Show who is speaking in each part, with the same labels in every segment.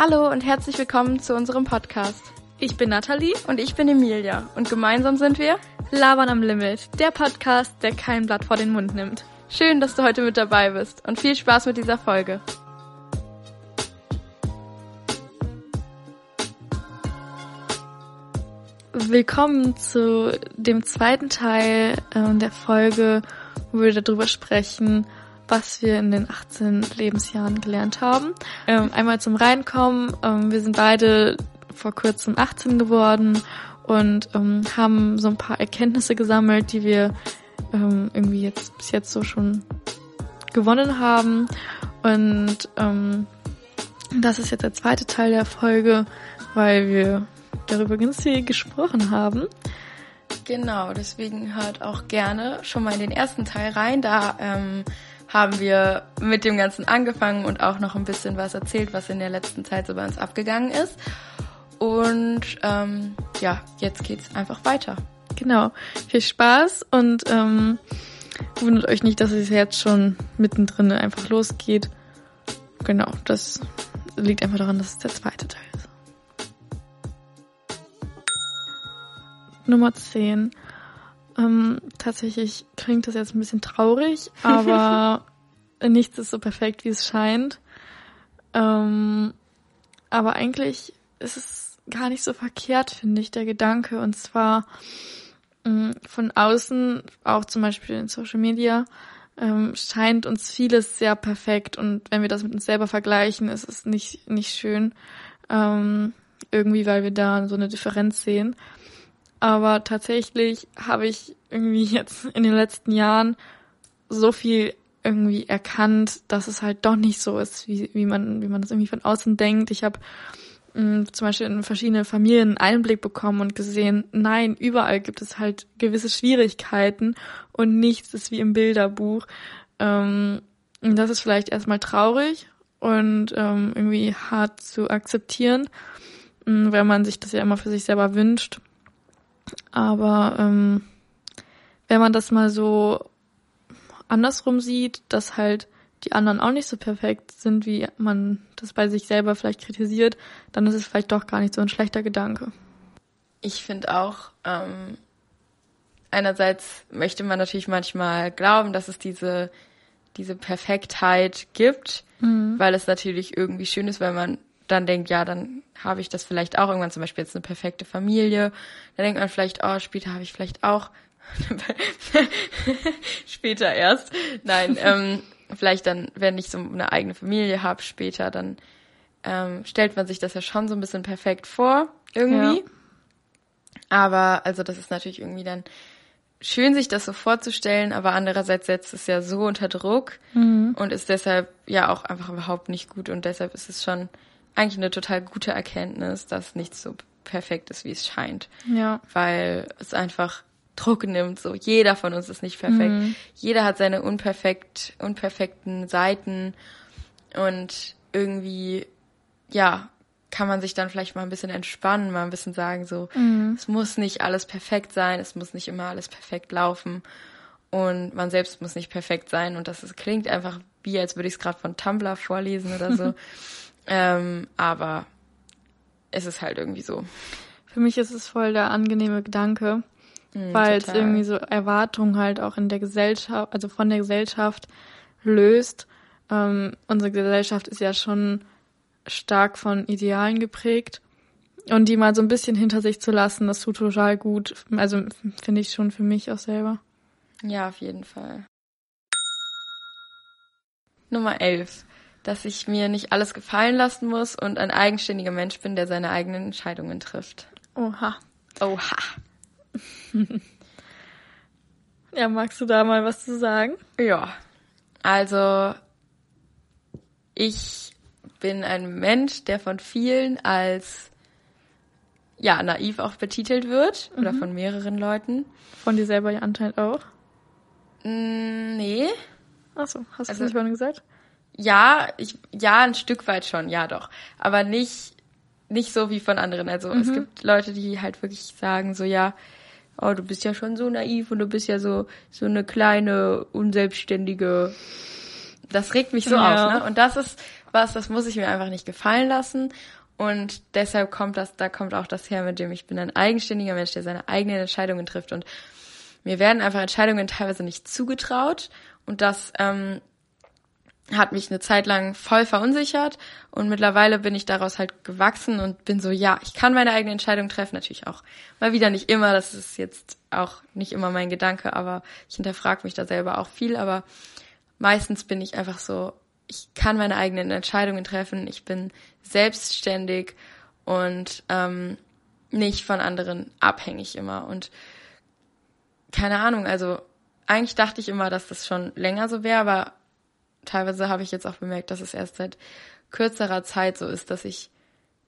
Speaker 1: Hallo und herzlich willkommen zu unserem Podcast.
Speaker 2: Ich bin Nathalie
Speaker 1: und ich bin Emilia und gemeinsam sind wir
Speaker 2: Labern am Limit, der Podcast, der kein Blatt vor den Mund nimmt.
Speaker 1: Schön, dass du heute mit dabei bist und viel Spaß mit dieser Folge.
Speaker 2: Willkommen zu dem zweiten Teil äh, der Folge, wo wir darüber sprechen, was wir in den 18 Lebensjahren gelernt haben. Ähm, einmal zum Reinkommen. Ähm, wir sind beide vor kurzem 18 geworden und ähm, haben so ein paar Erkenntnisse gesammelt, die wir ähm, irgendwie jetzt bis jetzt so schon gewonnen haben. Und ähm, das ist jetzt der zweite Teil der Folge, weil wir darüber ganz viel gesprochen haben.
Speaker 1: Genau, deswegen hört auch gerne schon mal in den ersten Teil rein. Da ähm, haben wir mit dem Ganzen angefangen und auch noch ein bisschen was erzählt, was in der letzten Zeit so bei uns abgegangen ist. Und ähm, ja, jetzt geht's einfach weiter.
Speaker 2: Genau. Viel Spaß und ähm, wundert euch nicht, dass es jetzt schon mittendrin einfach losgeht. Genau, das liegt einfach daran, dass es der zweite Teil ist. Nummer 10. Ähm, tatsächlich klingt das jetzt ein bisschen traurig, aber nichts ist so perfekt, wie es scheint. Ähm, aber eigentlich ist es gar nicht so verkehrt, finde ich, der Gedanke. Und zwar ähm, von außen, auch zum Beispiel in Social Media, ähm, scheint uns vieles sehr perfekt. Und wenn wir das mit uns selber vergleichen, ist es nicht, nicht schön. Ähm, irgendwie, weil wir da so eine Differenz sehen. Aber tatsächlich habe ich irgendwie jetzt in den letzten Jahren so viel irgendwie erkannt, dass es halt doch nicht so ist, wie, wie man, wie man das irgendwie von außen denkt. Ich habe mm, zum Beispiel in verschiedene Familien Einblick bekommen und gesehen, nein, überall gibt es halt gewisse Schwierigkeiten und nichts ist wie im Bilderbuch. Ähm, und das ist vielleicht erstmal traurig und ähm, irgendwie hart zu akzeptieren, mm, weil man sich das ja immer für sich selber wünscht. Aber ähm, wenn man das mal so andersrum sieht, dass halt die anderen auch nicht so perfekt sind, wie man das bei sich selber vielleicht kritisiert, dann ist es vielleicht doch gar nicht so ein schlechter Gedanke.
Speaker 1: Ich finde auch, ähm, einerseits möchte man natürlich manchmal glauben, dass es diese, diese Perfektheit gibt, mhm. weil es natürlich irgendwie schön ist, wenn man dann denkt, ja, dann habe ich das vielleicht auch irgendwann zum Beispiel jetzt eine perfekte Familie. Dann denkt man vielleicht, oh, später habe ich vielleicht auch später erst. Nein, ähm, vielleicht dann, wenn ich so eine eigene Familie habe später, dann ähm, stellt man sich das ja schon so ein bisschen perfekt vor, irgendwie. Ja. Aber, also das ist natürlich irgendwie dann schön, sich das so vorzustellen, aber andererseits setzt es ja so unter Druck mhm. und ist deshalb ja auch einfach überhaupt nicht gut und deshalb ist es schon eigentlich eine total gute Erkenntnis, dass nichts so perfekt ist, wie es scheint.
Speaker 2: Ja.
Speaker 1: Weil es einfach Druck nimmt. So jeder von uns ist nicht perfekt. Mhm. Jeder hat seine unperfekt, unperfekten Seiten und irgendwie, ja, kann man sich dann vielleicht mal ein bisschen entspannen, mal ein bisschen sagen, so, mhm. es muss nicht alles perfekt sein, es muss nicht immer alles perfekt laufen und man selbst muss nicht perfekt sein und das ist, klingt einfach wie, als würde ich es gerade von Tumblr vorlesen oder so. Ähm, aber es ist halt irgendwie so.
Speaker 2: Für mich ist es voll der angenehme Gedanke, mm, weil total. es irgendwie so Erwartungen halt auch in der Gesellschaft, also von der Gesellschaft löst. Ähm, unsere Gesellschaft ist ja schon stark von Idealen geprägt. Und die mal so ein bisschen hinter sich zu lassen, das tut total gut. Also finde ich schon für mich auch selber.
Speaker 1: Ja, auf jeden Fall. Nummer 11 dass ich mir nicht alles gefallen lassen muss und ein eigenständiger Mensch bin, der seine eigenen Entscheidungen trifft.
Speaker 2: Oha.
Speaker 1: Oha.
Speaker 2: ja, magst du da mal was zu sagen?
Speaker 1: Ja. Also, ich bin ein Mensch, der von vielen als ja, naiv auch betitelt wird mhm. oder von mehreren Leuten.
Speaker 2: Von dir selber ja anscheinend auch?
Speaker 1: Mm, nee.
Speaker 2: Achso, hast du also, es nicht vorhin gesagt?
Speaker 1: Ja, ich, ja, ein Stück weit schon, ja doch. Aber nicht, nicht so wie von anderen. Also mhm. es gibt Leute, die halt wirklich sagen so, ja, oh, du bist ja schon so naiv und du bist ja so, so eine kleine, unselbstständige, das regt mich so ja. auf, ne? Und das ist, was, das muss ich mir einfach nicht gefallen lassen. Und deshalb kommt das, da kommt auch das her, mit dem ich bin ein eigenständiger Mensch, der seine eigenen Entscheidungen trifft. Und mir werden einfach Entscheidungen teilweise nicht zugetraut. Und das ähm, hat mich eine Zeit lang voll verunsichert und mittlerweile bin ich daraus halt gewachsen und bin so, ja, ich kann meine eigene Entscheidung treffen, natürlich auch mal wieder nicht immer, das ist jetzt auch nicht immer mein Gedanke, aber ich hinterfrage mich da selber auch viel, aber meistens bin ich einfach so, ich kann meine eigenen Entscheidungen treffen, ich bin selbstständig und ähm, nicht von anderen abhängig immer und keine Ahnung, also eigentlich dachte ich immer, dass das schon länger so wäre, aber teilweise habe ich jetzt auch bemerkt, dass es erst seit kürzerer Zeit so ist, dass ich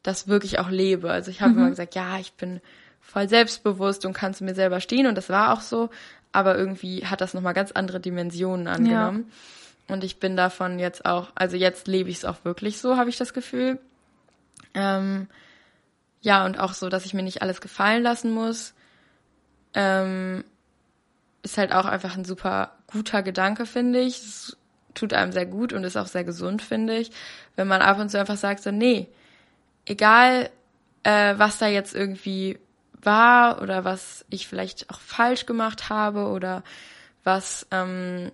Speaker 1: das wirklich auch lebe. Also ich habe mhm. immer gesagt, ja, ich bin voll selbstbewusst und kann zu mir selber stehen und das war auch so, aber irgendwie hat das nochmal ganz andere Dimensionen angenommen. Ja. Und ich bin davon jetzt auch, also jetzt lebe ich es auch wirklich so, habe ich das Gefühl. Ähm, ja, und auch so, dass ich mir nicht alles gefallen lassen muss. Ähm, ist halt auch einfach ein super guter Gedanke, finde ich. Tut einem sehr gut und ist auch sehr gesund, finde ich, wenn man ab und zu einfach sagt, so, nee, egal, äh, was da jetzt irgendwie war oder was ich vielleicht auch falsch gemacht habe oder was, ähm,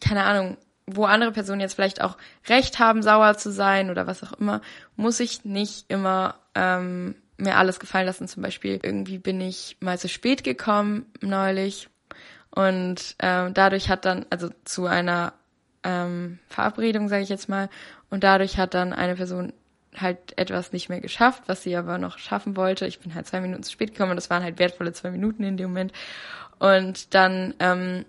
Speaker 1: keine Ahnung, wo andere Personen jetzt vielleicht auch Recht haben, sauer zu sein oder was auch immer, muss ich nicht immer ähm, mir alles gefallen lassen. Zum Beispiel irgendwie bin ich mal zu spät gekommen neulich und ähm, dadurch hat dann, also zu einer ähm, Verabredung, sage ich jetzt mal. Und dadurch hat dann eine Person halt etwas nicht mehr geschafft, was sie aber noch schaffen wollte. Ich bin halt zwei Minuten zu spät gekommen und das waren halt wertvolle zwei Minuten in dem Moment. Und dann ähm,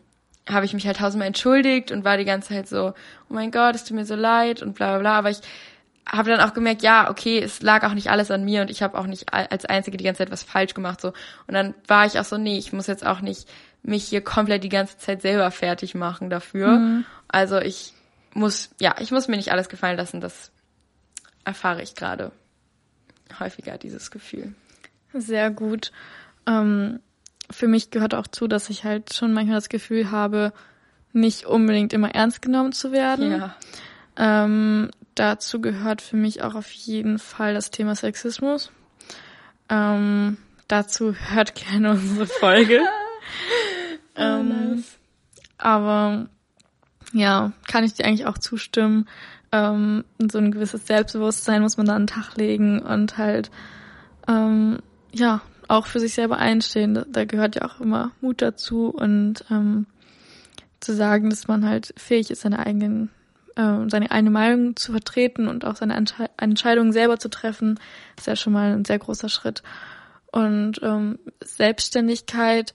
Speaker 1: habe ich mich halt tausendmal entschuldigt und war die ganze Zeit so, oh mein Gott, es tut mir so leid und bla bla bla. Aber ich habe dann auch gemerkt, ja, okay, es lag auch nicht alles an mir und ich habe auch nicht als Einzige die ganze Zeit was falsch gemacht so. Und dann war ich auch so, nee, ich muss jetzt auch nicht mich hier komplett die ganze Zeit selber fertig machen dafür. Mhm. Also ich muss, ja, ich muss mir nicht alles gefallen lassen. Das erfahre ich gerade häufiger, dieses Gefühl.
Speaker 2: Sehr gut. Ähm, für mich gehört auch zu, dass ich halt schon manchmal das Gefühl habe, nicht unbedingt immer ernst genommen zu werden. Ja. Ähm, dazu gehört für mich auch auf jeden Fall das Thema Sexismus. Ähm, dazu hört gerne unsere Folge. Oh, ähm, nice. Aber ja, kann ich dir eigentlich auch zustimmen. Ähm, so ein gewisses Selbstbewusstsein muss man da an den Tag legen und halt ähm, ja auch für sich selber einstehen. Da, da gehört ja auch immer Mut dazu und ähm, zu sagen, dass man halt fähig ist, seine eigenen äh, seine eigene Meinung zu vertreten und auch seine Entsche Entscheidungen selber zu treffen, ist ja schon mal ein sehr großer Schritt. Und ähm, Selbstständigkeit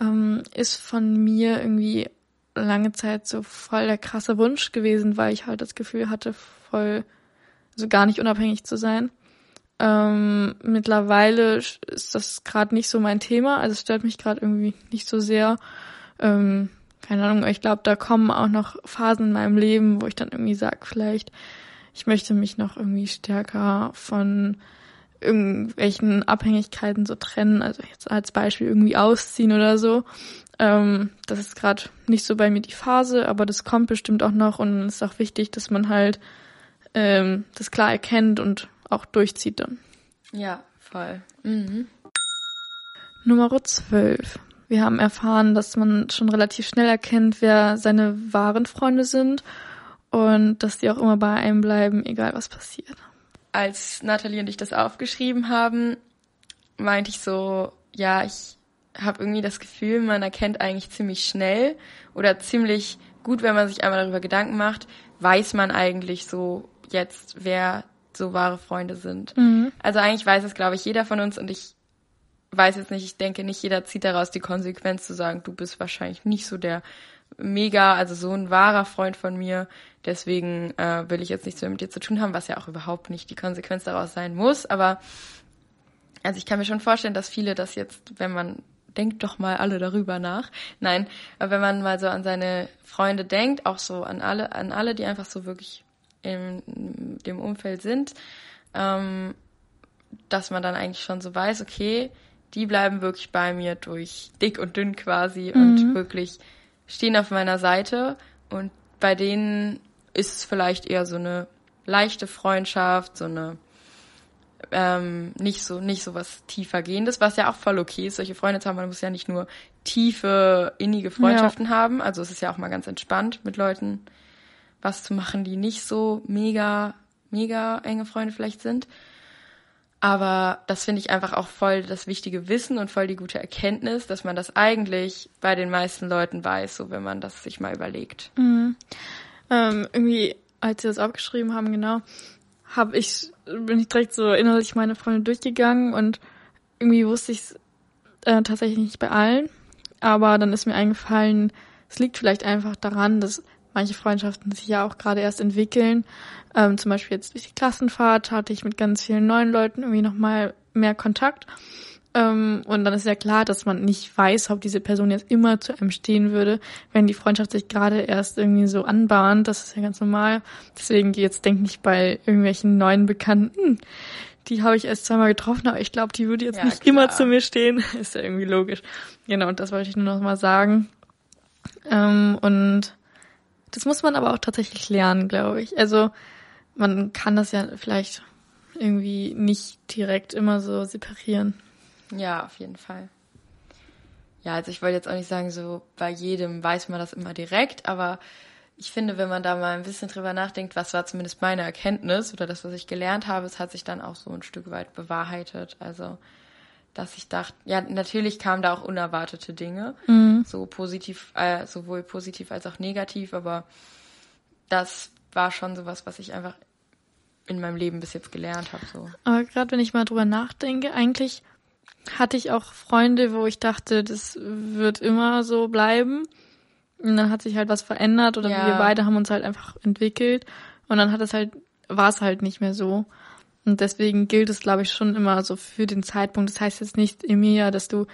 Speaker 2: ähm, ist von mir irgendwie lange Zeit so voll der krasse Wunsch gewesen, weil ich halt das Gefühl hatte, voll, also gar nicht unabhängig zu sein. Ähm, mittlerweile ist das gerade nicht so mein Thema, also es stört mich gerade irgendwie nicht so sehr. Ähm, keine Ahnung, ich glaube, da kommen auch noch Phasen in meinem Leben, wo ich dann irgendwie sage, vielleicht, ich möchte mich noch irgendwie stärker von irgendwelchen Abhängigkeiten so trennen, also jetzt als Beispiel irgendwie ausziehen oder so. Ähm, das ist gerade nicht so bei mir die Phase, aber das kommt bestimmt auch noch und es ist auch wichtig, dass man halt ähm, das klar erkennt und auch durchzieht dann.
Speaker 1: Ja, voll. Mhm.
Speaker 2: Nummer 12. Wir haben erfahren, dass man schon relativ schnell erkennt, wer seine wahren Freunde sind und dass die auch immer bei einem bleiben, egal was passiert
Speaker 1: als Nathalie und ich das aufgeschrieben haben, meinte ich so, ja, ich habe irgendwie das Gefühl, man erkennt eigentlich ziemlich schnell oder ziemlich gut, wenn man sich einmal darüber Gedanken macht, weiß man eigentlich so jetzt, wer so wahre Freunde sind. Mhm. Also eigentlich weiß es, glaube ich, jeder von uns und ich weiß jetzt nicht, ich denke nicht jeder zieht daraus die Konsequenz zu sagen, du bist wahrscheinlich nicht so der mega, also so ein wahrer Freund von mir. Deswegen äh, will ich jetzt nichts mehr mit dir zu tun haben, was ja auch überhaupt nicht die Konsequenz daraus sein muss. Aber also ich kann mir schon vorstellen, dass viele das jetzt, wenn man denkt doch mal alle darüber nach. Nein, aber wenn man mal so an seine Freunde denkt, auch so an alle, an alle, die einfach so wirklich in dem Umfeld sind, ähm, dass man dann eigentlich schon so weiß, okay, die bleiben wirklich bei mir durch dick und dünn quasi mhm. und wirklich stehen auf meiner Seite und bei denen ist es vielleicht eher so eine leichte Freundschaft, so eine ähm, nicht so nicht so was tiefer gehendes, was ja auch voll okay ist, solche Freunde zu haben. Man muss ja nicht nur tiefe, innige Freundschaften ja. haben. Also es ist ja auch mal ganz entspannt, mit Leuten was zu machen, die nicht so mega, mega enge Freunde vielleicht sind. Aber das finde ich einfach auch voll das wichtige Wissen und voll die gute Erkenntnis, dass man das eigentlich bei den meisten Leuten weiß, so wenn man das sich mal überlegt.
Speaker 2: Mhm. Ähm, irgendwie, als sie das aufgeschrieben haben, genau, habe ich, bin ich direkt so innerlich meine Freunde durchgegangen und irgendwie wusste ich es äh, tatsächlich nicht bei allen. Aber dann ist mir eingefallen, es liegt vielleicht einfach daran, dass manche Freundschaften sich ja auch gerade erst entwickeln. Ähm, zum Beispiel jetzt durch die Klassenfahrt hatte ich mit ganz vielen neuen Leuten irgendwie nochmal mehr Kontakt. Ähm, und dann ist ja klar, dass man nicht weiß, ob diese Person jetzt immer zu einem stehen würde, wenn die Freundschaft sich gerade erst irgendwie so anbahnt. Das ist ja ganz normal. Deswegen jetzt denke ich bei irgendwelchen neuen Bekannten, die habe ich erst zweimal getroffen, aber ich glaube, die würde jetzt ja, nicht klar. immer zu mir stehen. ist ja irgendwie logisch. Genau, und das wollte ich nur noch mal sagen. Ähm, und das muss man aber auch tatsächlich lernen, glaube ich. Also man kann das ja vielleicht irgendwie nicht direkt immer so separieren.
Speaker 1: Ja, auf jeden Fall. Ja, also ich wollte jetzt auch nicht sagen, so bei jedem weiß man das immer direkt, aber ich finde, wenn man da mal ein bisschen drüber nachdenkt, was war zumindest meine Erkenntnis oder das, was ich gelernt habe, es hat sich dann auch so ein Stück weit bewahrheitet. Also, dass ich dachte, ja, natürlich kamen da auch unerwartete Dinge, mhm. so positiv, äh, sowohl positiv als auch negativ, aber das war schon sowas, was ich einfach in meinem Leben bis jetzt gelernt habe. So.
Speaker 2: Aber gerade wenn ich mal drüber nachdenke, eigentlich hatte ich auch Freunde, wo ich dachte, das wird immer so bleiben. Und dann hat sich halt was verändert oder ja. wir beide haben uns halt einfach entwickelt. Und dann hat es halt, war es halt nicht mehr so. Und deswegen gilt es, glaube ich, schon immer so für den Zeitpunkt. Das heißt jetzt nicht, Emilia, dass du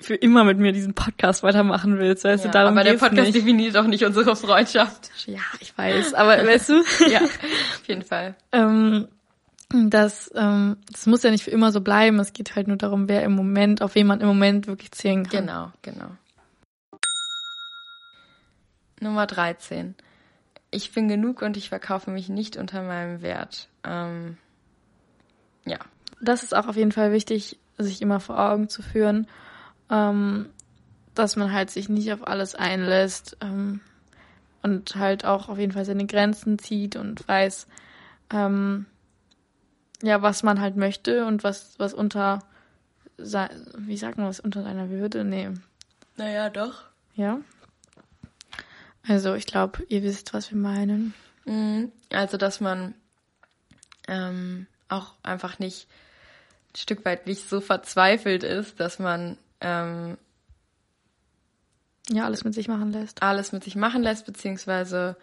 Speaker 2: für immer mit mir diesen Podcast weitermachen willst, weißt ja, du, darum
Speaker 1: Aber der Podcast nicht. definiert auch nicht unsere Freundschaft.
Speaker 2: Ja, ich weiß, aber weißt du?
Speaker 1: ja, auf jeden Fall.
Speaker 2: Ähm, das, ähm, das muss ja nicht für immer so bleiben. Es geht halt nur darum, wer im Moment, auf wen man im Moment wirklich zählen kann.
Speaker 1: Genau, genau. Nummer 13. Ich bin genug und ich verkaufe mich nicht unter meinem Wert. Ähm, ja.
Speaker 2: Das ist auch auf jeden Fall wichtig, sich immer vor Augen zu führen, ähm, dass man halt sich nicht auf alles einlässt ähm, und halt auch auf jeden Fall seine Grenzen zieht und weiß, ähm, ja, was man halt möchte und was, was unter, wie sagt man was, unter seiner Würde? Nee.
Speaker 1: Naja, doch.
Speaker 2: Ja. Also ich glaube, ihr wisst, was wir meinen.
Speaker 1: Mhm. Also, dass man ähm, auch einfach nicht ein Stück weit nicht so verzweifelt ist, dass man ähm,
Speaker 2: ja alles mit sich machen lässt.
Speaker 1: Alles mit sich machen lässt, beziehungsweise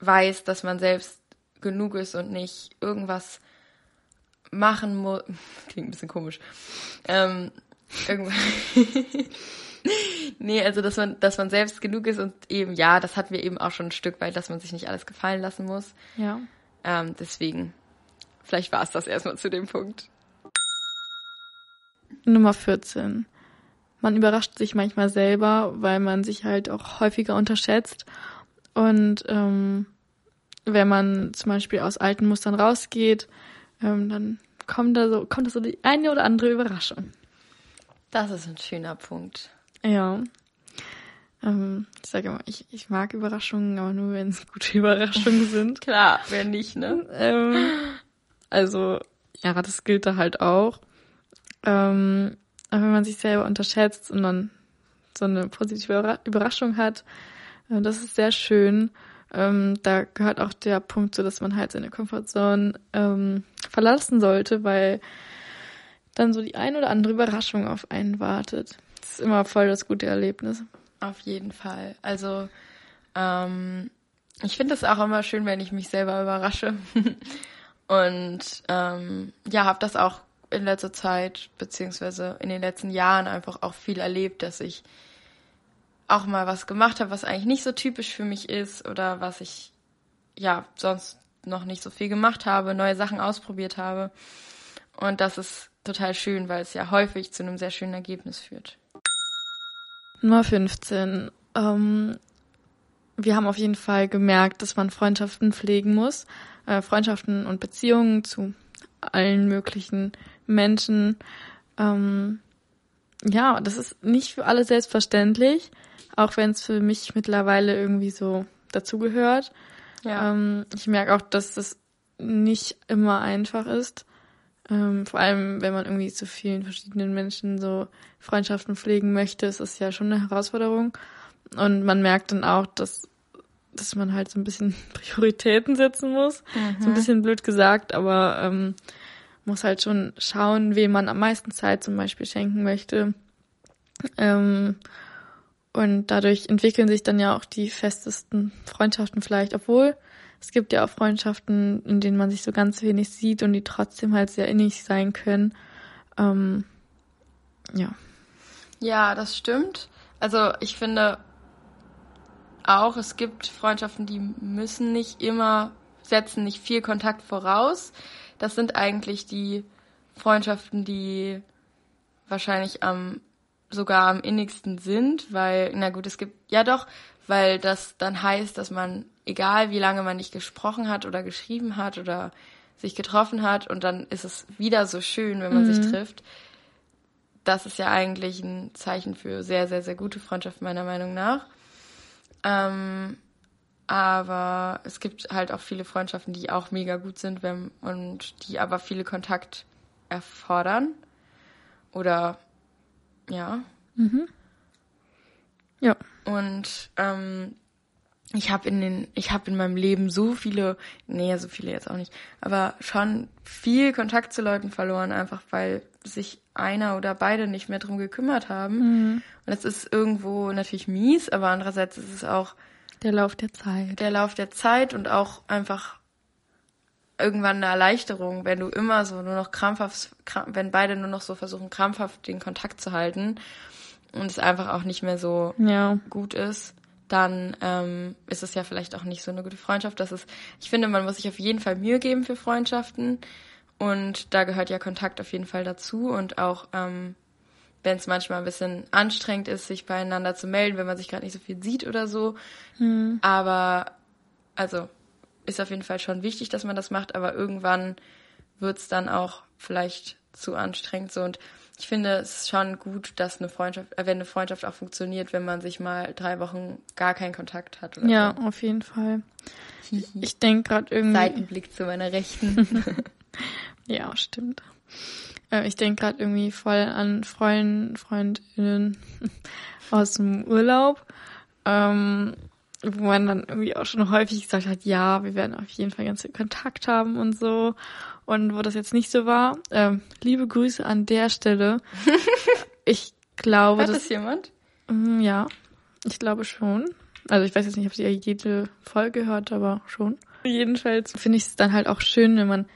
Speaker 1: weiß, dass man selbst genug ist und nicht irgendwas machen muss. Klingt ein bisschen komisch. Ähm, nee, also dass man, dass man selbst genug ist und eben, ja, das hatten wir eben auch schon ein Stück weit, dass man sich nicht alles gefallen lassen muss.
Speaker 2: Ja.
Speaker 1: Ähm, deswegen, vielleicht war es das erstmal zu dem Punkt.
Speaker 2: Nummer 14. Man überrascht sich manchmal selber, weil man sich halt auch häufiger unterschätzt. Und ähm, wenn man zum Beispiel aus alten Mustern rausgeht, ähm, dann kommt da so, kommt da so die eine oder andere Überraschung.
Speaker 1: Das ist ein schöner Punkt.
Speaker 2: Ja. Ähm, ich sage immer, ich, ich mag Überraschungen, aber nur wenn es gute Überraschungen sind.
Speaker 1: Klar, wer nicht, ne?
Speaker 2: Ähm, also, ja, das gilt da halt auch. Ähm, aber wenn man sich selber unterschätzt und dann so eine positive Überraschung hat, äh, das ist sehr schön. Ähm, da gehört auch der Punkt zu, dass man halt seine Komfortzone ähm, verlassen sollte, weil dann so die ein oder andere Überraschung auf einen wartet. Das ist immer voll das gute Erlebnis.
Speaker 1: Auf jeden Fall. Also ähm, ich finde es auch immer schön, wenn ich mich selber überrasche. Und ähm, ja, habe das auch in letzter Zeit beziehungsweise in den letzten Jahren einfach auch viel erlebt, dass ich auch mal was gemacht habe, was eigentlich nicht so typisch für mich ist oder was ich ja sonst noch nicht so viel gemacht habe, neue Sachen ausprobiert habe. Und das ist total schön, weil es ja häufig zu einem sehr schönen Ergebnis führt.
Speaker 2: Nummer 15. Ähm, wir haben auf jeden Fall gemerkt, dass man Freundschaften pflegen muss, äh, Freundschaften und Beziehungen zu allen möglichen Menschen. Ähm, ja, das ist nicht für alle selbstverständlich, auch wenn es für mich mittlerweile irgendwie so dazugehört. Ja. Ähm, ich merke auch, dass das nicht immer einfach ist. Ähm, vor allem, wenn man irgendwie zu vielen verschiedenen Menschen so Freundschaften pflegen möchte, ist das ja schon eine Herausforderung. Und man merkt dann auch, dass, dass man halt so ein bisschen Prioritäten setzen muss. Mhm. So ein bisschen blöd gesagt, aber ähm, muss halt schon schauen, wem man am meisten Zeit zum Beispiel schenken möchte. Ähm, und dadurch entwickeln sich dann ja auch die festesten Freundschaften vielleicht, obwohl es gibt ja auch Freundschaften, in denen man sich so ganz wenig sieht und die trotzdem halt sehr innig sein können. Ähm, ja.
Speaker 1: Ja, das stimmt. Also ich finde auch, es gibt Freundschaften, die müssen nicht immer, setzen nicht viel Kontakt voraus. Das sind eigentlich die Freundschaften, die wahrscheinlich am sogar am innigsten sind, weil, na gut, es gibt, ja doch, weil das dann heißt, dass man, egal wie lange man nicht gesprochen hat oder geschrieben hat oder sich getroffen hat und dann ist es wieder so schön, wenn man mhm. sich trifft. Das ist ja eigentlich ein Zeichen für sehr, sehr, sehr gute Freundschaft meiner Meinung nach. Ähm, aber es gibt halt auch viele Freundschaften, die auch mega gut sind wenn, und die aber viele Kontakt erfordern. Oder ja. Mhm. Ja. Und ähm, ich habe in den, ich habe in meinem Leben so viele, nee, so viele jetzt auch nicht, aber schon viel Kontakt zu Leuten verloren, einfach weil sich einer oder beide nicht mehr drum gekümmert haben. Mhm. Und das ist irgendwo natürlich mies, aber andererseits ist es auch
Speaker 2: der Lauf der Zeit.
Speaker 1: Der Lauf der Zeit und auch einfach irgendwann eine Erleichterung, wenn du immer so nur noch krampfhaft, wenn beide nur noch so versuchen, krampfhaft den Kontakt zu halten und es einfach auch nicht mehr so ja. gut ist, dann ähm, ist es ja vielleicht auch nicht so eine gute Freundschaft. Das ist, ich finde, man muss sich auf jeden Fall Mühe geben für Freundschaften und da gehört ja Kontakt auf jeden Fall dazu und auch ähm, wenn es manchmal ein bisschen anstrengend ist, sich beieinander zu melden, wenn man sich gerade nicht so viel sieht oder so. Hm. Aber also ist auf jeden Fall schon wichtig, dass man das macht, aber irgendwann wird es dann auch vielleicht zu anstrengend so. Und ich finde es schon gut, dass eine Freundschaft, äh, wenn eine Freundschaft auch funktioniert, wenn man sich mal drei Wochen gar keinen Kontakt hat.
Speaker 2: Ja, so. auf jeden Fall. Ich denke gerade irgendwie.
Speaker 1: Seitenblick zu meiner Rechten.
Speaker 2: ja, stimmt. Äh, ich denke gerade irgendwie voll an Freund, Freundinnen aus dem Urlaub. Ähm, wo man dann irgendwie auch schon häufig gesagt hat, ja, wir werden auf jeden Fall ganz viel Kontakt haben und so. Und wo das jetzt nicht so war, ähm, liebe Grüße an der Stelle. Ich glaube,
Speaker 1: Hat das, das jemand?
Speaker 2: Mm, ja, ich glaube schon. Also ich weiß jetzt nicht, ob sie jede Folge hört, aber schon. Jedenfalls finde ich es dann halt auch schön, wenn man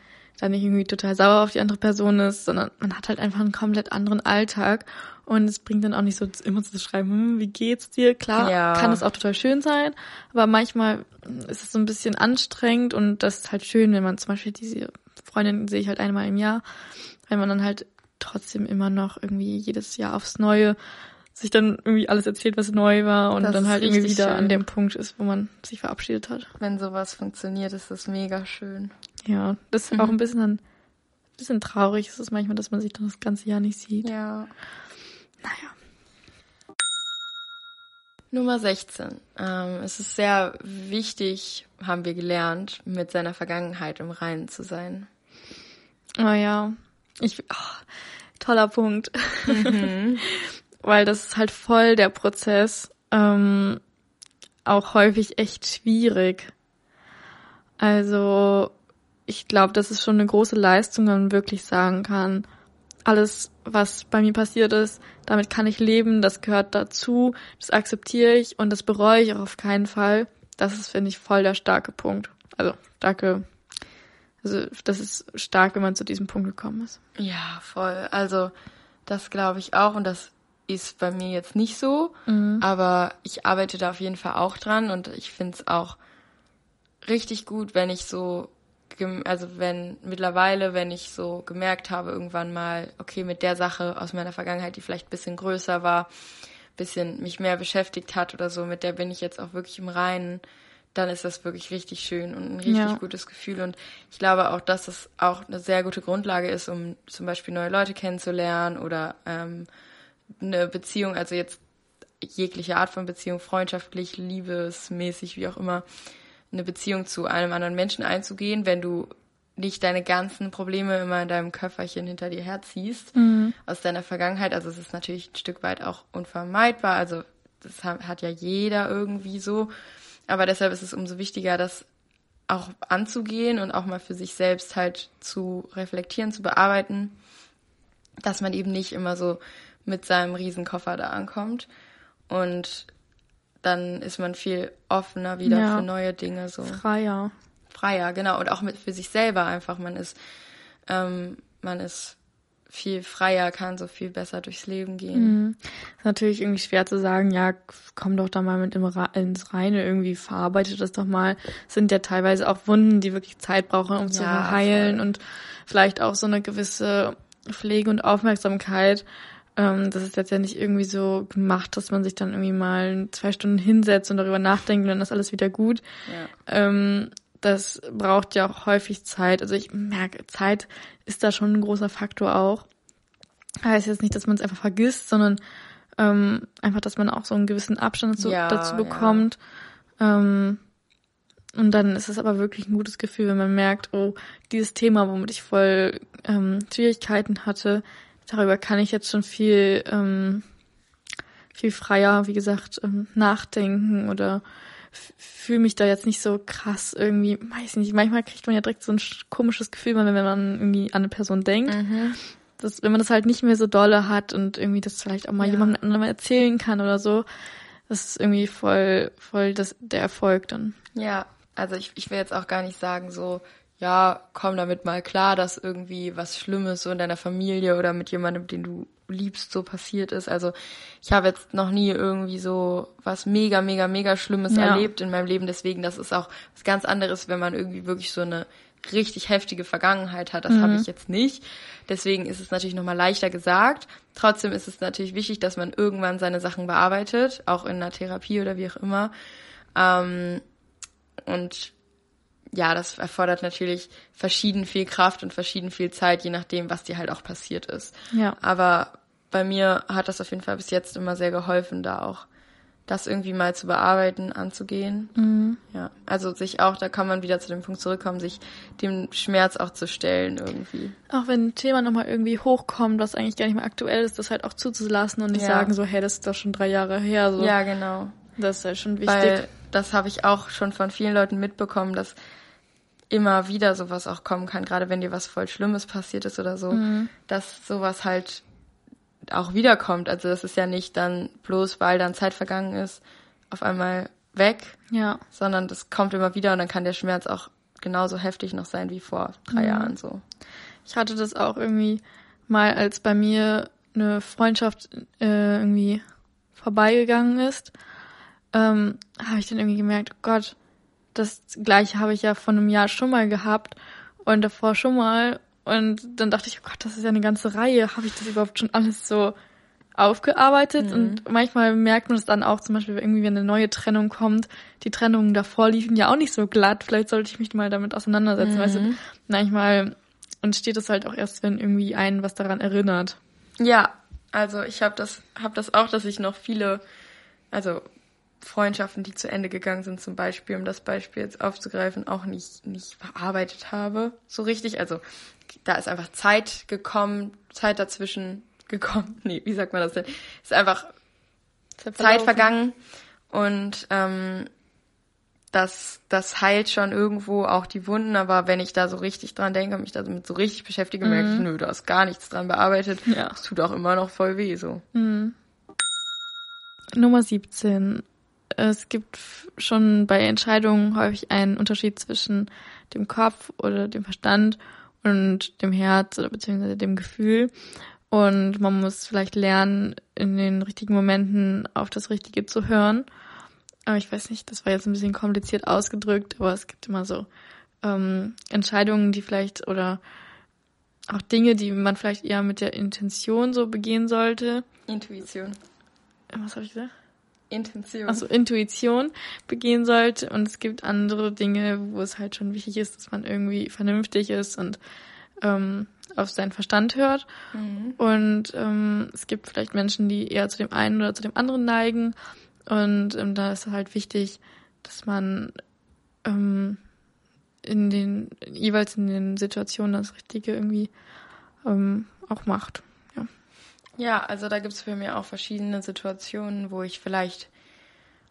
Speaker 2: da nicht irgendwie total sauer auf die andere Person ist, sondern man hat halt einfach einen komplett anderen Alltag und es bringt dann auch nicht so immer zu schreiben, hm, wie geht's dir? Klar, ja. kann es auch total schön sein, aber manchmal ist es so ein bisschen anstrengend und das ist halt schön, wenn man zum Beispiel diese Freundin sehe ich halt einmal im Jahr, wenn man dann halt trotzdem immer noch irgendwie jedes Jahr aufs Neue sich dann irgendwie alles erzählt, was neu war und das dann halt irgendwie wieder schön. an dem Punkt ist, wo man sich verabschiedet hat.
Speaker 1: Wenn sowas funktioniert, ist das mega schön.
Speaker 2: Ja, das ist mhm. auch ein bisschen ein bisschen traurig ist es manchmal, dass man sich dann das ganze Jahr nicht sieht.
Speaker 1: Ja. Naja. Nummer 16. Ähm, es ist sehr wichtig, haben wir gelernt, mit seiner Vergangenheit im Reinen zu sein.
Speaker 2: Oh ja. Ich, oh, toller Punkt. Mhm. Weil das ist halt voll der Prozess. Ähm, auch häufig echt schwierig. Also, ich glaube, das ist schon eine große Leistung, wenn man wirklich sagen kann, alles, was bei mir passiert ist, damit kann ich leben, das gehört dazu, das akzeptiere ich und das bereue ich auch auf keinen Fall. Das ist, finde ich, voll der starke Punkt. Also starke, also das ist stark, wenn man zu diesem Punkt gekommen ist.
Speaker 1: Ja, voll. Also das glaube ich auch und das ist bei mir jetzt nicht so, mhm. aber ich arbeite da auf jeden Fall auch dran und ich finde es auch richtig gut, wenn ich so also wenn mittlerweile, wenn ich so gemerkt habe, irgendwann mal, okay, mit der Sache aus meiner Vergangenheit, die vielleicht ein bisschen größer war, bisschen mich mehr beschäftigt hat oder so, mit der bin ich jetzt auch wirklich im Reinen, dann ist das wirklich richtig schön und ein richtig ja. gutes Gefühl. Und ich glaube auch, dass das auch eine sehr gute Grundlage ist, um zum Beispiel neue Leute kennenzulernen oder ähm, eine Beziehung, also jetzt jegliche Art von Beziehung, freundschaftlich, liebesmäßig, wie auch immer, eine Beziehung zu einem anderen Menschen einzugehen, wenn du nicht deine ganzen Probleme immer in deinem Köfferchen hinter dir herziehst mhm. aus deiner Vergangenheit. Also es ist natürlich ein Stück weit auch unvermeidbar. Also das hat ja jeder irgendwie so. Aber deshalb ist es umso wichtiger, das auch anzugehen und auch mal für sich selbst halt zu reflektieren, zu bearbeiten, dass man eben nicht immer so mit seinem Riesenkoffer da ankommt. Und dann ist man viel offener wieder ja. für neue Dinge. So.
Speaker 2: Freier.
Speaker 1: Freier, genau. Und auch mit für sich selber einfach. Man ist, ähm, man ist viel freier, kann so viel besser durchs Leben gehen.
Speaker 2: Mhm. Ist natürlich irgendwie schwer zu sagen, ja, komm doch da mal mit im ins Reine, irgendwie verarbeite das doch mal. Es sind ja teilweise auch Wunden, die wirklich Zeit brauchen, um ja, zu heilen voll. und vielleicht auch so eine gewisse Pflege und Aufmerksamkeit. Ähm, das ist jetzt ja nicht irgendwie so gemacht, dass man sich dann irgendwie mal zwei Stunden hinsetzt und darüber nachdenkt und dann ist alles wieder gut. Ja. Ähm, das braucht ja auch häufig Zeit. Also ich merke, Zeit ist da schon ein großer Faktor auch. Heißt jetzt nicht, dass man es einfach vergisst, sondern ähm, einfach, dass man auch so einen gewissen Abstand dazu, ja, dazu bekommt. Ja. Ähm, und dann ist es aber wirklich ein gutes Gefühl, wenn man merkt, oh, dieses Thema, womit ich voll ähm, Schwierigkeiten hatte, darüber kann ich jetzt schon viel, ähm, viel freier, wie gesagt, ähm, nachdenken oder fühle mich da jetzt nicht so krass irgendwie, weiß nicht, manchmal kriegt man ja direkt so ein komisches Gefühl, wenn man irgendwie an eine Person denkt. Mhm. Das, wenn man das halt nicht mehr so dolle hat und irgendwie das vielleicht auch mal ja. jemandem anderem erzählen kann oder so, das ist irgendwie voll, voll das, der Erfolg dann.
Speaker 1: Ja, also ich, ich will jetzt auch gar nicht sagen so, ja, komm damit mal klar, dass irgendwie was Schlimmes so in deiner Familie oder mit jemandem, den du liebst, so passiert ist. Also ich habe jetzt noch nie irgendwie so was mega, mega, mega Schlimmes ja. erlebt in meinem Leben. Deswegen, das ist auch was ganz anderes, wenn man irgendwie wirklich so eine richtig heftige Vergangenheit hat. Das mhm. habe ich jetzt nicht. Deswegen ist es natürlich nochmal leichter gesagt. Trotzdem ist es natürlich wichtig, dass man irgendwann seine Sachen bearbeitet, auch in einer Therapie oder wie auch immer. Ähm, und ja, das erfordert natürlich verschieden viel Kraft und verschieden viel Zeit, je nachdem, was dir halt auch passiert ist. Ja. Aber bei mir hat das auf jeden Fall bis jetzt immer sehr geholfen, da auch das irgendwie mal zu bearbeiten, anzugehen. Mhm. Ja, also sich auch, da kann man wieder zu dem Punkt zurückkommen, sich dem Schmerz auch zu stellen irgendwie.
Speaker 2: Auch wenn ein Thema nochmal irgendwie hochkommt, was eigentlich gar nicht mehr aktuell ist, das halt auch zuzulassen und nicht ja. sagen so, hey, das ist doch schon drei Jahre her. So.
Speaker 1: Ja, genau.
Speaker 2: Das ist halt schon wichtig.
Speaker 1: Weil das habe ich auch schon von vielen Leuten mitbekommen, dass immer wieder sowas auch kommen kann, gerade wenn dir was voll Schlimmes passiert ist oder so, mhm. dass sowas halt auch wiederkommt. Also das ist ja nicht dann bloß, weil dann Zeit vergangen ist, auf einmal weg, ja. sondern das kommt immer wieder und dann kann der Schmerz auch genauso heftig noch sein wie vor drei mhm. Jahren so.
Speaker 2: Ich hatte das auch irgendwie mal, als bei mir eine Freundschaft äh, irgendwie vorbeigegangen ist, ähm, habe ich dann irgendwie gemerkt, oh Gott, das gleiche habe ich ja vor einem Jahr schon mal gehabt und davor schon mal. Und dann dachte ich, oh Gott, das ist ja eine ganze Reihe. Habe ich das überhaupt schon alles so aufgearbeitet? Mhm. Und manchmal merkt man es dann auch, zum Beispiel irgendwie, wenn eine neue Trennung kommt. Die Trennungen davor liefen ja auch nicht so glatt. Vielleicht sollte ich mich mal damit auseinandersetzen. Mhm. Weißt du, manchmal entsteht es halt auch erst, wenn irgendwie einen was daran erinnert.
Speaker 1: Ja, also ich habe das, hab das auch, dass ich noch viele, also Freundschaften, die zu Ende gegangen sind, zum Beispiel, um das Beispiel jetzt aufzugreifen, auch nicht, nicht verarbeitet habe. So richtig. Also da ist einfach Zeit gekommen, Zeit dazwischen gekommen. Nee, wie sagt man das denn? Ist einfach Zeit vergangen und ähm, das, das heilt schon irgendwo auch die Wunden, aber wenn ich da so richtig dran denke und mich damit so richtig beschäftige, mhm. merke ich, nö, da ist gar nichts dran bearbeitet. Ja. Das tut auch immer noch voll weh so. Mhm.
Speaker 2: Nummer 17 es gibt schon bei Entscheidungen häufig einen Unterschied zwischen dem Kopf oder dem Verstand und dem Herz oder beziehungsweise dem Gefühl. Und man muss vielleicht lernen, in den richtigen Momenten auf das Richtige zu hören. Aber ich weiß nicht, das war jetzt ein bisschen kompliziert ausgedrückt, aber es gibt immer so ähm, Entscheidungen, die vielleicht oder auch Dinge, die man vielleicht eher mit der Intention so begehen sollte.
Speaker 1: Intuition.
Speaker 2: was habe ich gesagt?
Speaker 1: Intention.
Speaker 2: Also Intuition begehen sollte und es gibt andere Dinge, wo es halt schon wichtig ist, dass man irgendwie vernünftig ist und ähm, auf seinen Verstand hört. Mhm. Und ähm, es gibt vielleicht Menschen, die eher zu dem einen oder zu dem anderen neigen. Und ähm, da ist halt wichtig, dass man ähm, in den jeweils in den Situationen das Richtige irgendwie ähm, auch macht. Ja.
Speaker 1: Also da gibt's für mich auch verschiedene Situationen, wo ich vielleicht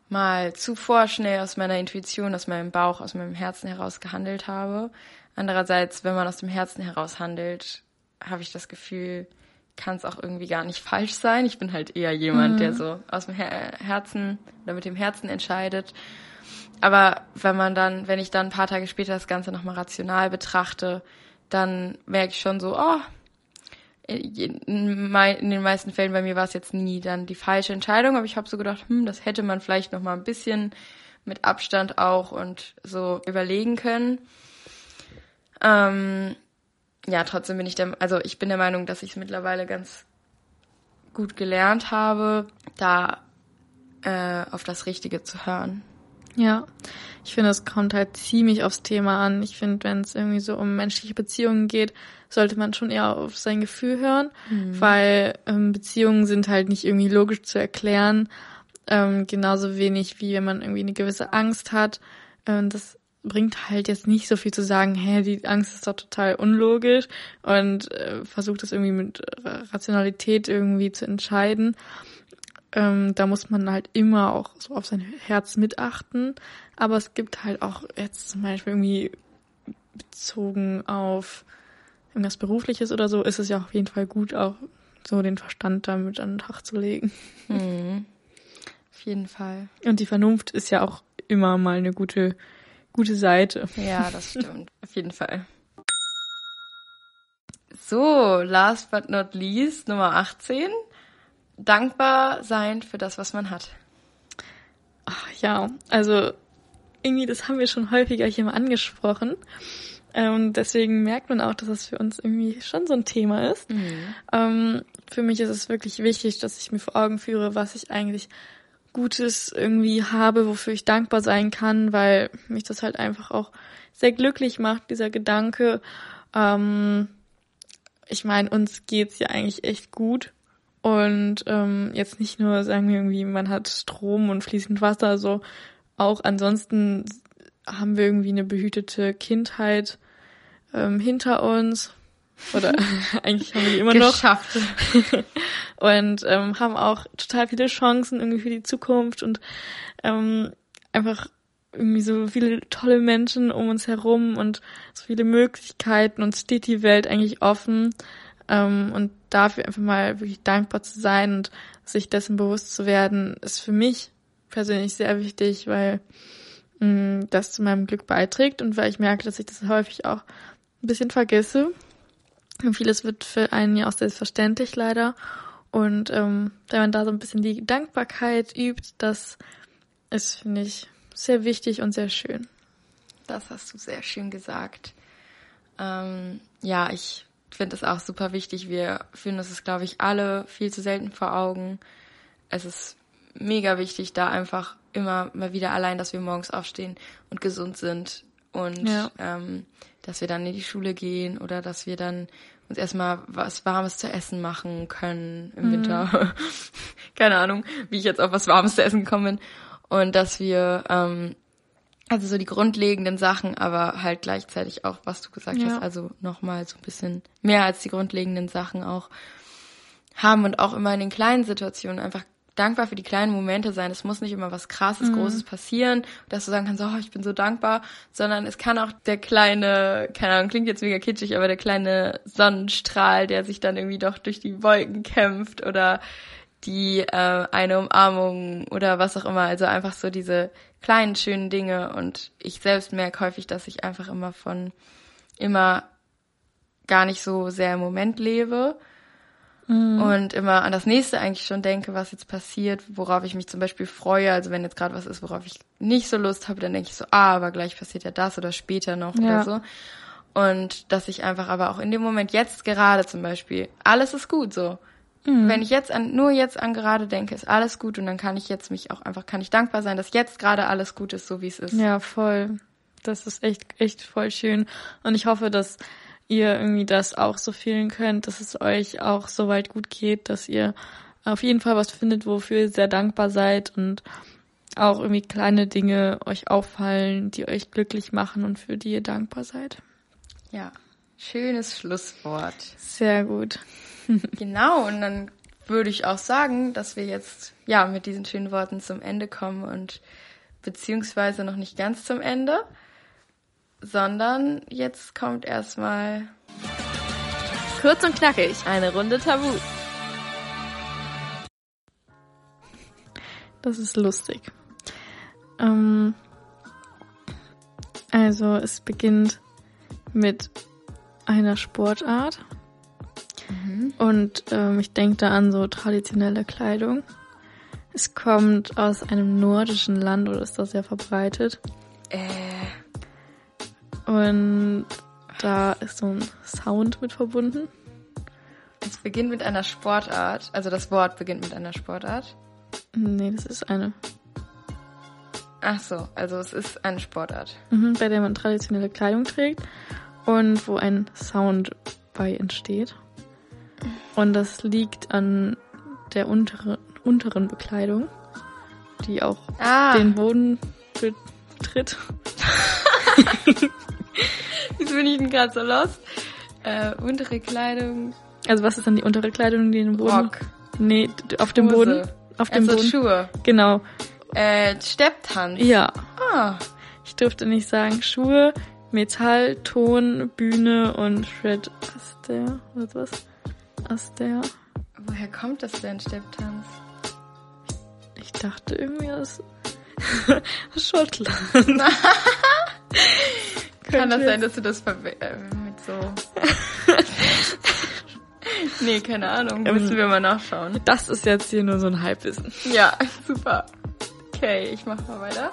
Speaker 1: mal zu vorschnell aus meiner Intuition, aus meinem Bauch, aus meinem Herzen heraus gehandelt habe. Andererseits, wenn man aus dem Herzen heraus handelt, habe ich das Gefühl, kann es auch irgendwie gar nicht falsch sein. Ich bin halt eher jemand, mhm. der so aus dem Her Herzen oder mit dem Herzen entscheidet. Aber wenn man dann, wenn ich dann ein paar Tage später das Ganze nochmal rational betrachte, dann merke ich schon so, oh, in, den meisten Fällen bei mir war es jetzt nie dann die falsche Entscheidung, aber ich habe so gedacht, hm, das hätte man vielleicht noch mal ein bisschen mit Abstand auch und so überlegen können. Ähm, ja, trotzdem bin ich der, also ich bin der Meinung, dass ich es mittlerweile ganz gut gelernt habe, da äh, auf das Richtige zu hören.
Speaker 2: Ja, ich finde, es kommt halt ziemlich aufs Thema an. Ich finde, wenn es irgendwie so um menschliche Beziehungen geht, sollte man schon eher auf sein Gefühl hören, mhm. weil ähm, Beziehungen sind halt nicht irgendwie logisch zu erklären. Ähm, genauso wenig wie wenn man irgendwie eine gewisse Angst hat. Ähm, das bringt halt jetzt nicht so viel zu sagen, hä, die Angst ist doch total unlogisch und äh, versucht das irgendwie mit Rationalität irgendwie zu entscheiden. Ähm, da muss man halt immer auch so auf sein Herz mitachten. Aber es gibt halt auch jetzt zum Beispiel irgendwie bezogen auf irgendwas Berufliches oder so, ist es ja auf jeden Fall gut, auch so den Verstand damit an den Tag zu legen.
Speaker 1: Mhm. Auf jeden Fall.
Speaker 2: Und die Vernunft ist ja auch immer mal eine gute, gute Seite.
Speaker 1: Ja, das stimmt. auf jeden Fall. So, last but not least, Nummer 18 dankbar sein für das, was man hat.
Speaker 2: Ach, ja, also irgendwie, das haben wir schon häufiger hier mal angesprochen. Ähm, deswegen merkt man auch, dass es für uns irgendwie schon so ein Thema ist. Mhm. Ähm, für mich ist es wirklich wichtig, dass ich mir vor Augen führe, was ich eigentlich Gutes irgendwie habe, wofür ich dankbar sein kann, weil mich das halt einfach auch sehr glücklich macht, dieser Gedanke. Ähm, ich meine, uns geht's ja eigentlich echt gut. Und ähm, jetzt nicht nur sagen wir irgendwie, man hat Strom und fließend Wasser, so auch ansonsten haben wir irgendwie eine behütete Kindheit ähm, hinter uns. Oder eigentlich haben wir die immer
Speaker 1: Geschafft.
Speaker 2: noch. und ähm, haben auch total viele Chancen irgendwie für die Zukunft und ähm, einfach irgendwie so viele tolle Menschen um uns herum und so viele Möglichkeiten und steht die Welt eigentlich offen. Ähm, und dafür einfach mal wirklich dankbar zu sein und sich dessen bewusst zu werden, ist für mich persönlich sehr wichtig, weil mh, mm, das zu meinem Glück beiträgt und weil ich merke, dass ich das häufig auch ein bisschen vergesse. Und vieles wird für einen ja auch selbstverständlich leider. Und ähm, wenn man da so ein bisschen die Dankbarkeit übt, das ist, finde ich, sehr wichtig und sehr schön.
Speaker 1: Das hast du sehr schön gesagt. Ähm, ja, ich finde es auch super wichtig. Wir führen das, glaube ich, alle viel zu selten vor Augen. Es ist mega wichtig, da einfach immer mal wieder allein, dass wir morgens aufstehen und gesund sind und ja. ähm, dass wir dann in die Schule gehen oder dass wir dann uns erstmal was Warmes zu essen machen können im mhm. Winter. Keine Ahnung, wie ich jetzt auf was Warmes zu essen gekommen bin. Und dass wir ähm, also so die grundlegenden Sachen, aber halt gleichzeitig auch, was du gesagt ja. hast, also nochmal so ein bisschen mehr als die grundlegenden Sachen auch haben und auch immer in den kleinen Situationen einfach dankbar für die kleinen Momente sein. Es muss nicht immer was krasses, mhm. großes passieren, dass du sagen kannst, oh, ich bin so dankbar, sondern es kann auch der kleine, keine Ahnung, klingt jetzt mega kitschig, aber der kleine Sonnenstrahl, der sich dann irgendwie doch durch die Wolken kämpft oder die äh, eine Umarmung oder was auch immer. Also einfach so diese kleinen schönen Dinge. Und ich selbst merke häufig, dass ich einfach immer von immer gar nicht so sehr im Moment lebe mhm. und immer an das nächste eigentlich schon denke, was jetzt passiert, worauf ich mich zum Beispiel freue. Also wenn jetzt gerade was ist, worauf ich nicht so Lust habe, dann denke ich so, ah, aber gleich passiert ja das oder später noch ja. oder so. Und dass ich einfach aber auch in dem Moment jetzt gerade zum Beispiel, alles ist gut so. Mhm. Wenn ich jetzt an, nur jetzt an gerade denke, ist alles gut und dann kann ich jetzt mich auch einfach, kann ich dankbar sein, dass jetzt gerade alles gut ist, so wie es ist.
Speaker 2: Ja, voll. Das ist echt, echt voll schön. Und ich hoffe, dass ihr irgendwie das auch so fühlen könnt, dass es euch auch so weit gut geht, dass ihr auf jeden Fall was findet, wofür ihr sehr dankbar seid und auch irgendwie kleine Dinge euch auffallen, die euch glücklich machen und für die ihr dankbar seid.
Speaker 1: Ja, schönes Schlusswort.
Speaker 2: Sehr gut.
Speaker 1: Genau, und dann würde ich auch sagen, dass wir jetzt ja mit diesen schönen Worten zum Ende kommen und beziehungsweise noch nicht ganz zum Ende, sondern jetzt kommt erstmal
Speaker 3: kurz und knackig eine Runde Tabu.
Speaker 2: Das ist lustig. Ähm, also es beginnt mit einer Sportart. Mhm. Und ähm, ich denke da an so traditionelle Kleidung. Es kommt aus einem nordischen Land oder ist das sehr verbreitet. Äh. Und da ist so ein Sound mit verbunden.
Speaker 1: Es beginnt mit einer Sportart, also das Wort beginnt mit einer Sportart.
Speaker 2: Nee, das ist eine.
Speaker 1: Ach so, also es ist eine Sportart.
Speaker 2: Mhm, bei der man traditionelle Kleidung trägt und wo ein Sound bei entsteht. Und das liegt an der untere, unteren Bekleidung, die auch ah. den Boden betritt.
Speaker 1: Wieso bin ich denn gerade so lost? Äh, untere Kleidung.
Speaker 2: Also was ist dann die untere Kleidung, die den Boden? Rock. Nee, auf dem Boden. Auf dem
Speaker 1: also
Speaker 2: Boden.
Speaker 1: Schuhe.
Speaker 2: Genau.
Speaker 1: Äh, Stepptanz.
Speaker 2: Ja.
Speaker 1: Ah.
Speaker 2: Ich durfte nicht sagen Schuhe, Metall, Ton, Bühne und Shred Aster oder was? Aster.
Speaker 1: Woher kommt das denn, Stepptanz?
Speaker 2: Ich dachte irgendwie aus, Schottland.
Speaker 1: Kann das sein, dass du das äh, mit so... nee, keine Ahnung. Ähm, Müssen wir mal nachschauen.
Speaker 2: Das ist jetzt hier nur so ein Halbwissen.
Speaker 1: Ja, super. Okay, ich mach mal weiter.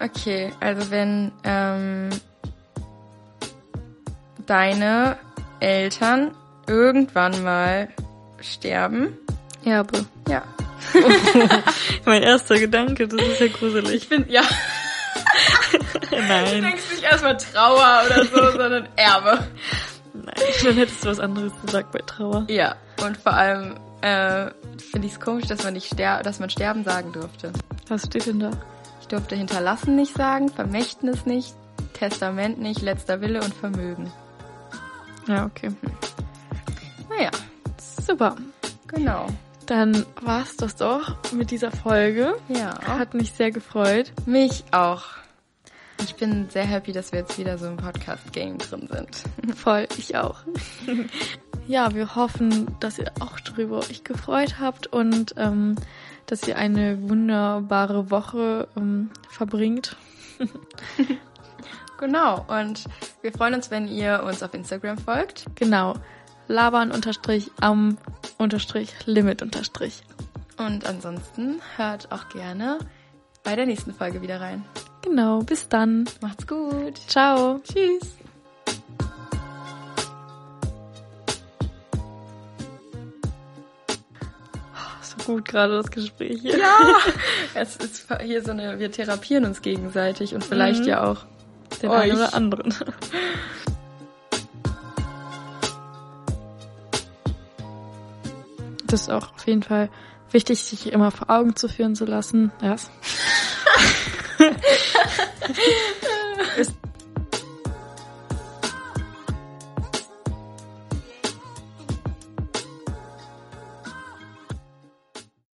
Speaker 1: Okay, also wenn ähm, deine Eltern irgendwann mal sterben.
Speaker 2: Erbe.
Speaker 1: Ja.
Speaker 2: mein erster Gedanke, das ist ja gruselig.
Speaker 1: Ich bin, ja. Nein. Du denkst nicht erstmal Trauer oder so, sondern Erbe.
Speaker 2: Nein, dann hättest du was anderes gesagt bei Trauer.
Speaker 1: Ja, und vor allem äh, finde ich es komisch, dass man nicht ster dass man sterben sagen durfte.
Speaker 2: Was steht denn da?
Speaker 1: Ich durfte hinterlassen nicht sagen, Vermächtnis nicht, Testament nicht, letzter Wille und Vermögen.
Speaker 2: Ja, okay.
Speaker 1: Naja.
Speaker 2: Super.
Speaker 1: Genau.
Speaker 2: Dann war's das doch mit dieser Folge.
Speaker 1: Ja.
Speaker 2: Hat mich sehr gefreut.
Speaker 1: Mich auch. Ich bin sehr happy, dass wir jetzt wieder so im Podcast-Game drin sind.
Speaker 2: Voll, ich auch. ja, wir hoffen, dass ihr auch drüber euch gefreut habt und ähm, dass ihr eine wunderbare Woche ähm, verbringt.
Speaker 1: genau, und wir freuen uns, wenn ihr uns auf Instagram folgt.
Speaker 2: Genau, labern unterstrich am unterstrich limit unterstrich.
Speaker 1: Und ansonsten hört auch gerne bei der nächsten Folge wieder rein.
Speaker 2: Genau, bis dann.
Speaker 1: Macht's gut.
Speaker 2: Ciao.
Speaker 1: Tschüss.
Speaker 2: Gut gerade das Gespräch hier.
Speaker 1: Ja, es ist hier so eine, wir therapieren uns gegenseitig und vielleicht mhm. ja auch
Speaker 2: den euch. einen oder anderen. Das ist auch auf jeden Fall wichtig, sich immer vor Augen zu führen zu lassen. Ja.